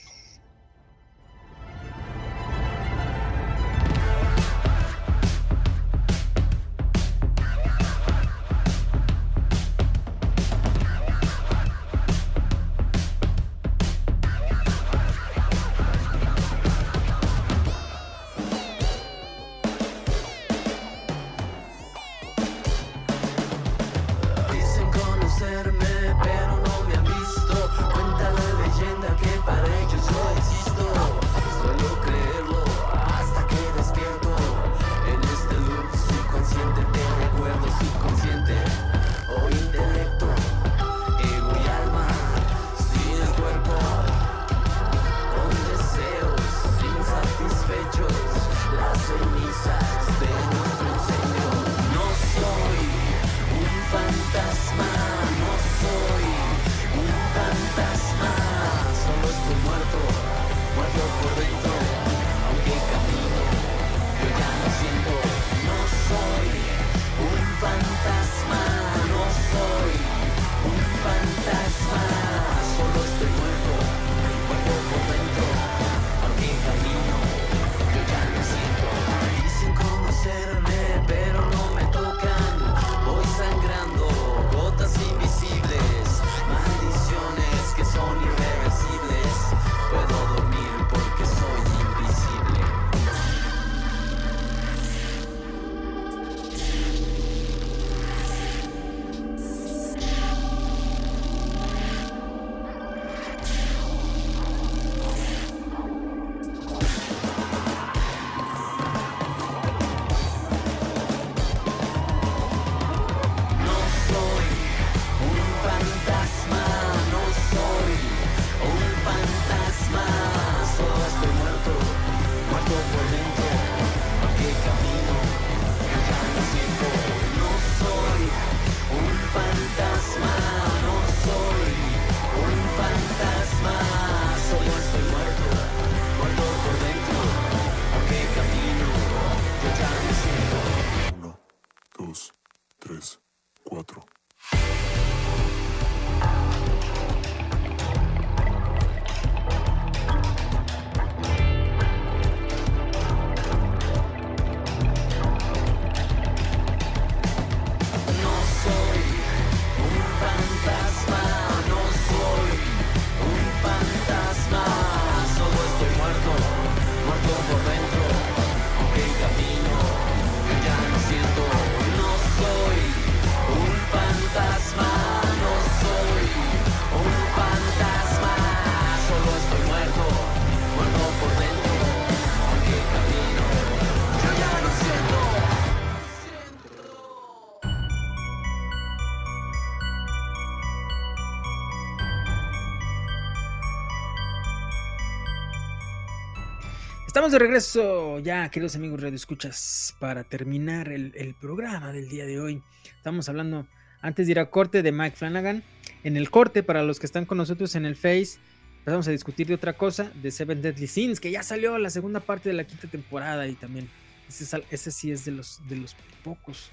G: Estamos de regreso ya, queridos amigos Radio Escuchas, para terminar el, programa del día de hoy. Estamos hablando, antes de ir a corte, de Mike Flanagan. En el corte, para los que están con nosotros en el Face, empezamos a discutir de otra cosa, de Seven Deadly Sins, que ya salió la segunda parte de la quinta temporada y también ese sí es de los, de los pocos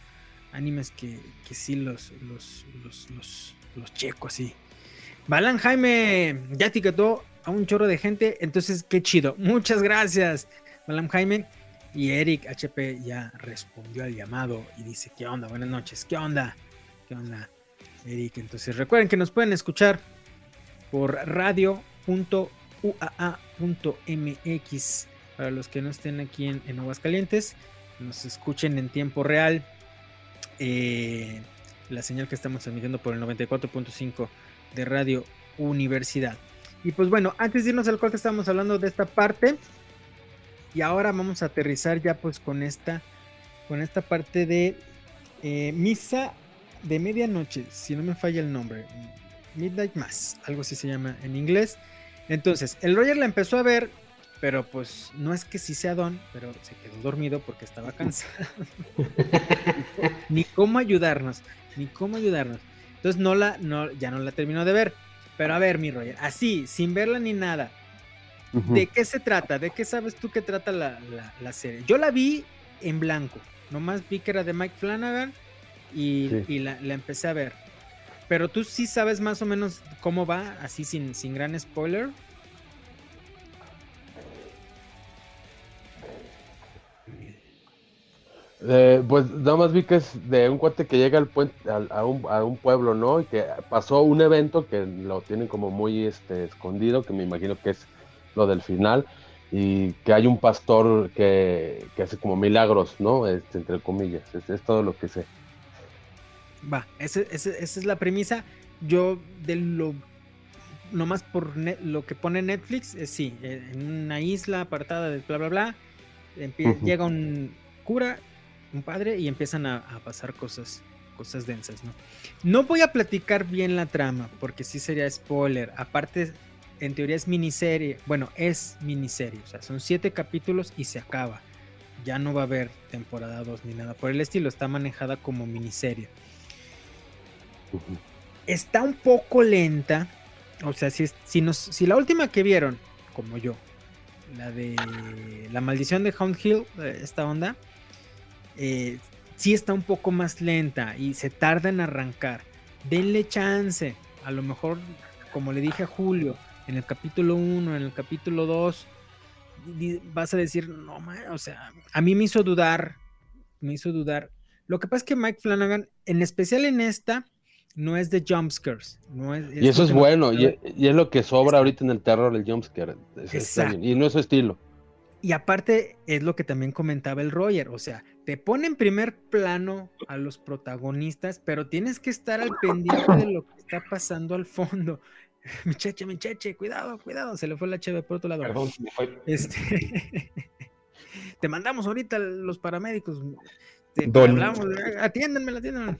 G: animes que, que sí los, los, los, los, los checo así. Balan Jaime ya etiquetó a un chorro de gente, entonces qué chido. Muchas gracias, Balan Jaime. Y Eric HP ya respondió al llamado y dice, ¿qué onda? Buenas noches, ¿qué onda? ¿Qué onda, Eric? Entonces recuerden que nos pueden escuchar por radio.uaa.mx para los que no estén aquí en, en Aguascalientes, nos escuchen en tiempo real. eh, la señal que estamos transmitiendo por el 94.5 de Radio Universidad. Y pues bueno, antes de irnos al corte estábamos hablando de esta parte. Y ahora vamos a aterrizar ya pues con esta, con esta parte de eh, misa de medianoche, si no me falla el nombre. Midnight Mass, algo así se llama en inglés. Entonces, el Roger la empezó a ver, pero pues no es que sí sea don, pero se quedó dormido porque estaba cansado. ni cómo ayudarnos, ni cómo ayudarnos. Entonces no la, no, ya no la terminó de ver. Pero a ver, mi Roger, así, sin verla ni nada. ¿De qué se trata? ¿De qué sabes tú que trata la, la- la serie? Yo la vi en blanco. Nomás vi que era de Mike Flanagan y,
B: Sí.
G: y la, la empecé a ver.
B: pero tú sí sabes más o menos cómo va, así sin, sin gran spoiler.
C: Eh, pues nada más vi que es de un cuate que llega al puente, al- a, un, a un pueblo, ¿no? Y que pasó un evento que lo tienen como muy este, escondido, que me imagino que es lo del final, y que hay un pastor que, que hace como milagros, ¿no? Este, entre comillas, es, es todo lo que sé.
B: Va, ese- ese- esa es la premisa. Yo de lo nomás por lo que pone Netflix, eh, sí, eh, en una isla apartada de bla bla bla, llega un cura, un padre y empiezan a, a pasar cosas, cosas densas, ¿no? No voy a platicar bien la trama porque sí sería spoiler. Aparte, en teoría es miniserie, bueno, es miniserie, o sea, son siete capítulos y se acaba. Ya no va a haber temporada 2 ni nada por el estilo, está manejada como miniserie está un poco lenta. O sea, si, si, nos, si la última que vieron, como yo, la de La Maldición de Hound Hill, eh, esta onda, eh, sí está un poco más lenta y se tarda en arrancar. Denle chance. A lo mejor, como le dije a Julio, en el capítulo 1, en el capítulo 2, di- vas a decir, no, ma", o sea, a mí me hizo dudar, me hizo dudar. Lo que pasa es que Mike Flanagan, en especial en esta, no es de jumpscares. No es,
C: Y eso es bueno, y,
B: gustaba.
C: y es lo que sobra ahorita en el terror, el jumpscare. es- Y no es su estilo.
B: Y aparte es lo que también comentaba el Roger, o sea, te pone en primer plano a los protagonistas, pero tienes que estar al pendiente de lo que está pasando al fondo. Micheche, micheche, cuidado, cuidado, se le fue la cheve por otro lado.
A: Perdón, se me fue.
B: Este, te mandamos ahorita los paramédicos. Te, hablamos, atiéndanme, atiéndanme.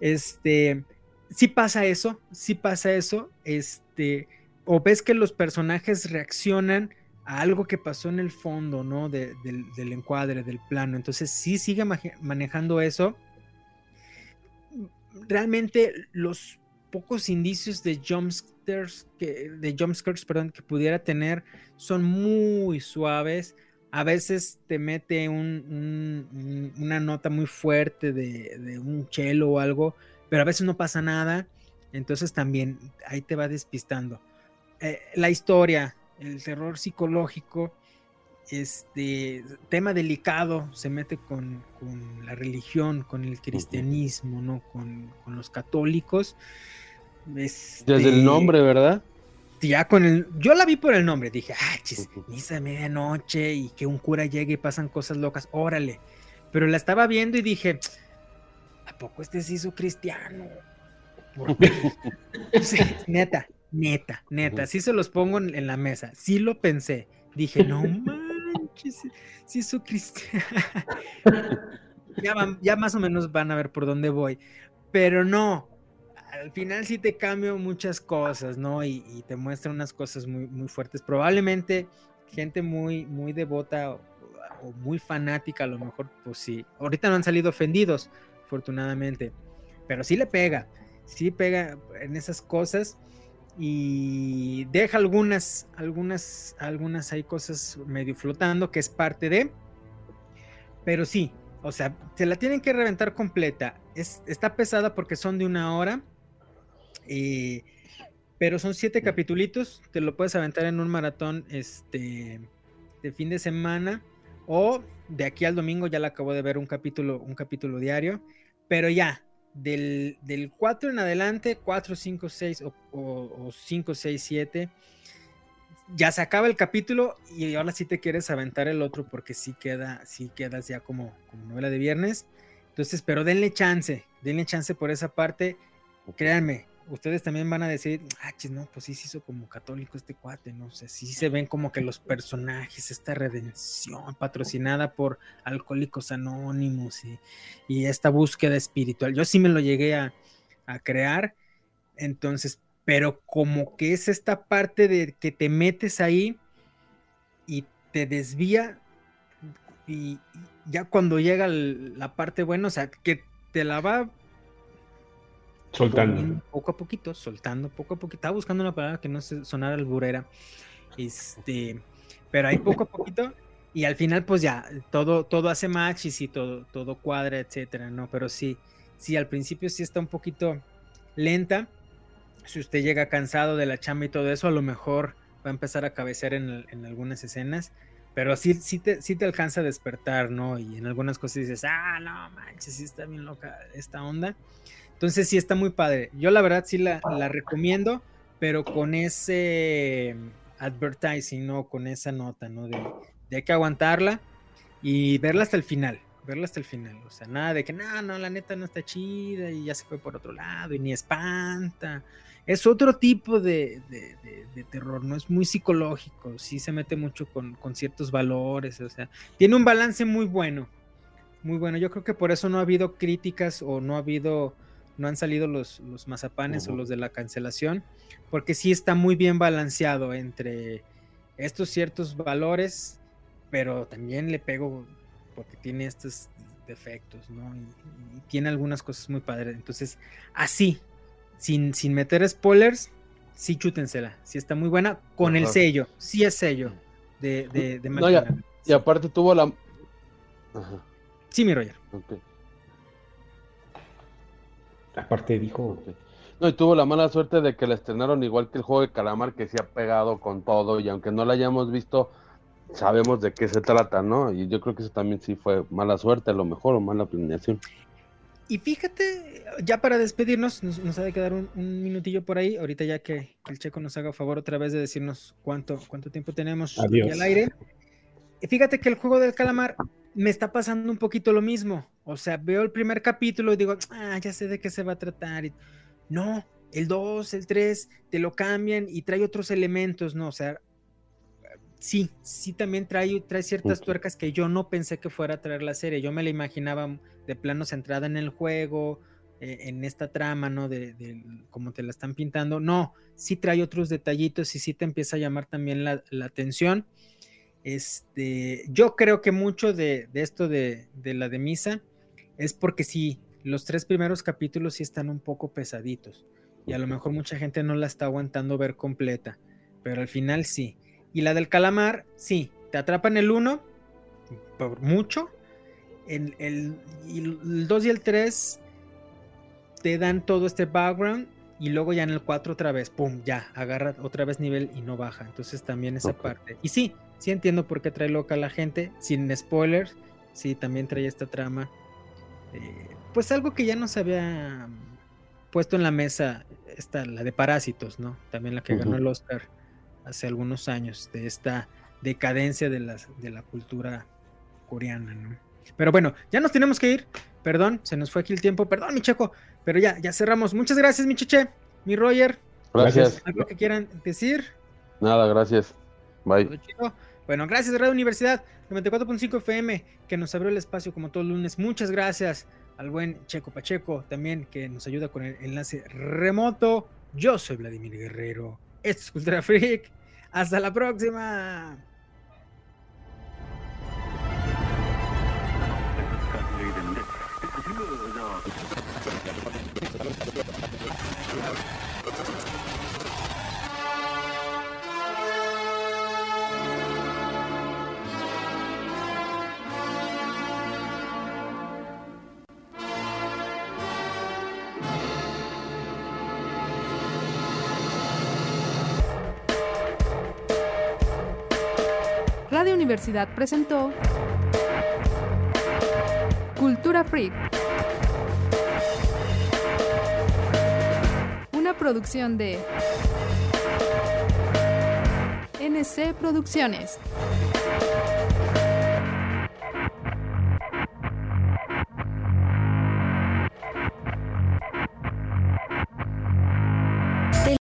B: Este, sí pasa eso, sí pasa eso. Este, o ves que los personajes reaccionan a algo que pasó en el fondo, ¿no? De- del, encuadre, del plano. Entonces, sí sigue manejando eso. Realmente, los pocos indicios de jumpscares que, de jumpscares, perdón, que pudiera tener son muy suaves. A veces te mete un- un- un- una nota muy fuerte de, de un chelo o algo, pero a veces no pasa nada. Entonces también ahí te va despistando. Eh, la historia, el terror psicológico, este tema delicado, se mete con, con la religión, con el cristianismo, ¿no? Con, con los católicos.
C: Desde el
B: Este,
C: nombre, ¿verdad?
B: ya con el. Yo la vi por el nombre, dije, ah, chis,
C: Ujú.
B: misa de medianoche y que un cura llegue y pasan cosas locas, órale. Pero la estaba viendo y dije, ¿a poco este se hizo cristiano? ¿Por qué? Sí, neta, neta, neta, sí se los pongo en, en la mesa, sí lo pensé. Dije, no manches, sí- hizo cristiano. ya, van- ya más o menos van a ver por dónde voy, pero no, al final sí te cambio muchas cosas, ¿no? Y, y te muestra unas cosas muy, muy fuertes. Probablemente gente muy, muy devota o, o muy fanática, a lo mejor, pues sí. Ahorita no han salido ofendidos, afortunadamente, pero sí le pega, sí pega en esas cosas y deja algunas, algunas, algunas hay cosas medio flotando que es parte de, pero sí, o sea, se la tienen que reventar completa. Es, está pesada porque son de una hora. eh, pero son siete capitulitos. Te lo puedes aventar en un maratón este, de fin de semana. O de aquí al domingo ya la acabo de ver un capítulo, un capítulo diario. Pero ya, del, del 4 en adelante, 4, 5, 6 o, o, o 5, 6, 7. Ya se acaba el capítulo y ahora sí te quieres aventar el otro porque sí queda, sí quedas ya como, como novela de viernes. Entonces, pero denle chance, denle chance por esa parte. Créanme, ustedes también van a decir, ah, chis, no, pues sí se hizo como católico este cuate, ¿no? O sea, sí se ven como que los personajes, esta redención patrocinada por Alcohólicos Anónimos y, y esta búsqueda espiritual. Yo sí me lo llegué a, a crear, entonces, pero como que es esta parte de que te metes ahí y te desvía y ya cuando llega la parte buena, o sea, que te la va
A: Soltando.
B: poco a poquito, soltando poco a poquito. Estaba buscando una palabra que no sonara alburera. Este, pero ahí poco a poquito. Y al final, pues ya, todo, todo hace match y sí, todo, todo cuadra, etcétera, ¿no? Pero sí, sí, al principio sí está un poquito lenta. Si usted llega cansado de la chamba y todo eso, a lo mejor va a empezar a cabecear en, en algunas escenas. Pero sí, sí, te, sí te alcanza a despertar, ¿no? Y en algunas cosas dices, ah, no manches, sí está bien loca esta onda. Entonces sí está muy padre. Yo la verdad sí la, la recomiendo, pero con ese advertising, ¿no? Con esa nota, ¿no? De, de hay que aguantarla y verla hasta el final, verla hasta el final. O sea, nada de que, no, no, la neta no está chida y ya se fue por otro lado y ni espanta. Es otro tipo de, de, de- de terror, no es muy psicológico, sí se mete mucho con, con ciertos valores, o sea, tiene un balance muy bueno, muy bueno. Yo creo que por eso no ha habido críticas o no ha habido, no han salido los, los mazapanes o los de la cancelación, porque sí está muy bien balanceado entre estos ciertos valores, pero también le pego porque tiene estos defectos, ¿no? Y, y tiene algunas cosas muy padres. Entonces, así, sin, sin meter spoilers, sí chútensela. Sí está muy buena con el sello, sí es sello de, de, de
C: No, ya-
B: McTiernan.
C: Y aparte tuvo la. Ajá,
B: Sí, mi Roger.
C: ok.
A: Aparte dijo,
C: Ok. No, y tuvo la mala suerte de que la estrenaron igual que el juego de calamar que se ha pegado con todo y aunque no la hayamos visto, sabemos de qué se trata, ¿no? Y yo creo que eso también sí fue mala suerte a lo mejor o mala planeación.
B: Y fíjate, ya para despedirnos, nos, nos ha de quedar un, un minutillo por ahí, ahorita ya que, que el checo nos haga favor otra vez de decirnos cuánto, cuánto tiempo tenemos aquí al aire. Y fíjate que el juego del calamar me está pasando un poquito lo mismo. O sea, veo el primer capítulo y digo, ah, ya sé de qué se va a tratar. No, el 2, el 3, te lo cambian y trae otros elementos, ¿no? O sea, sí, sí también trae, trae ciertas
C: Ujú.
B: tuercas que yo no pensé que fuera a traer la serie. Yo me la imaginaba de plano centrada en el juego, eh, en esta trama, ¿no? De, de cómo te la están pintando. No, sí trae otros detallitos y sí te empieza a llamar también la, la atención. Este, yo creo que mucho de, esto de, la de misa es porque sí, los tres primeros capítulos sí están un poco pesaditos y a lo mejor mucha gente no la está aguantando ver completa, pero al final sí. Y la del calamar, sí, te atrapan el 1 por mucho, el, el, y el 2 y el 3 te dan todo este background y luego ya en el 4 otra vez, pum, ya, agarra otra vez nivel y no baja. Entonces también esa parte. Y sí, sí entiendo por qué trae loca a la gente, sin spoilers, sí, también trae esta trama. eh, pues algo que ya nos había puesto en la mesa, esta, la de Parásitos, ¿no? También la que ganó el Oscar hace algunos años, de esta decadencia de, las, de la cultura coreana, ¿no? Pero bueno, ya nos tenemos que ir. Perdón, se nos fue aquí el tiempo. Perdón, mi checo. Pero ya, ya cerramos. Muchas gracias, mi cheche. Mi Roger.
C: Gracias.
B: ¿Algo que quieran decir?
C: Nada, gracias. Bye.
B: Bueno, gracias Radio Universidad 94.5 FM que nos abrió el espacio como todos los lunes. Muchas gracias al buen Checo Pacheco también que nos ayuda con el enlace remoto. Yo soy Vladimir Guerrero. Esto es Cultura Freak. Hasta la próxima.
F: Radio Universidad presentó Cultura Freak. Producción de NC Producciones.